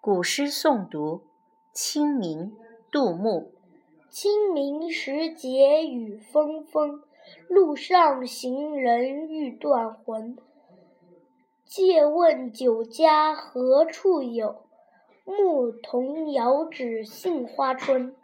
古诗诵读清明杜牧。清明时节雨纷纷路上行人欲断魂。借问酒家何处有？牧童遥指杏花村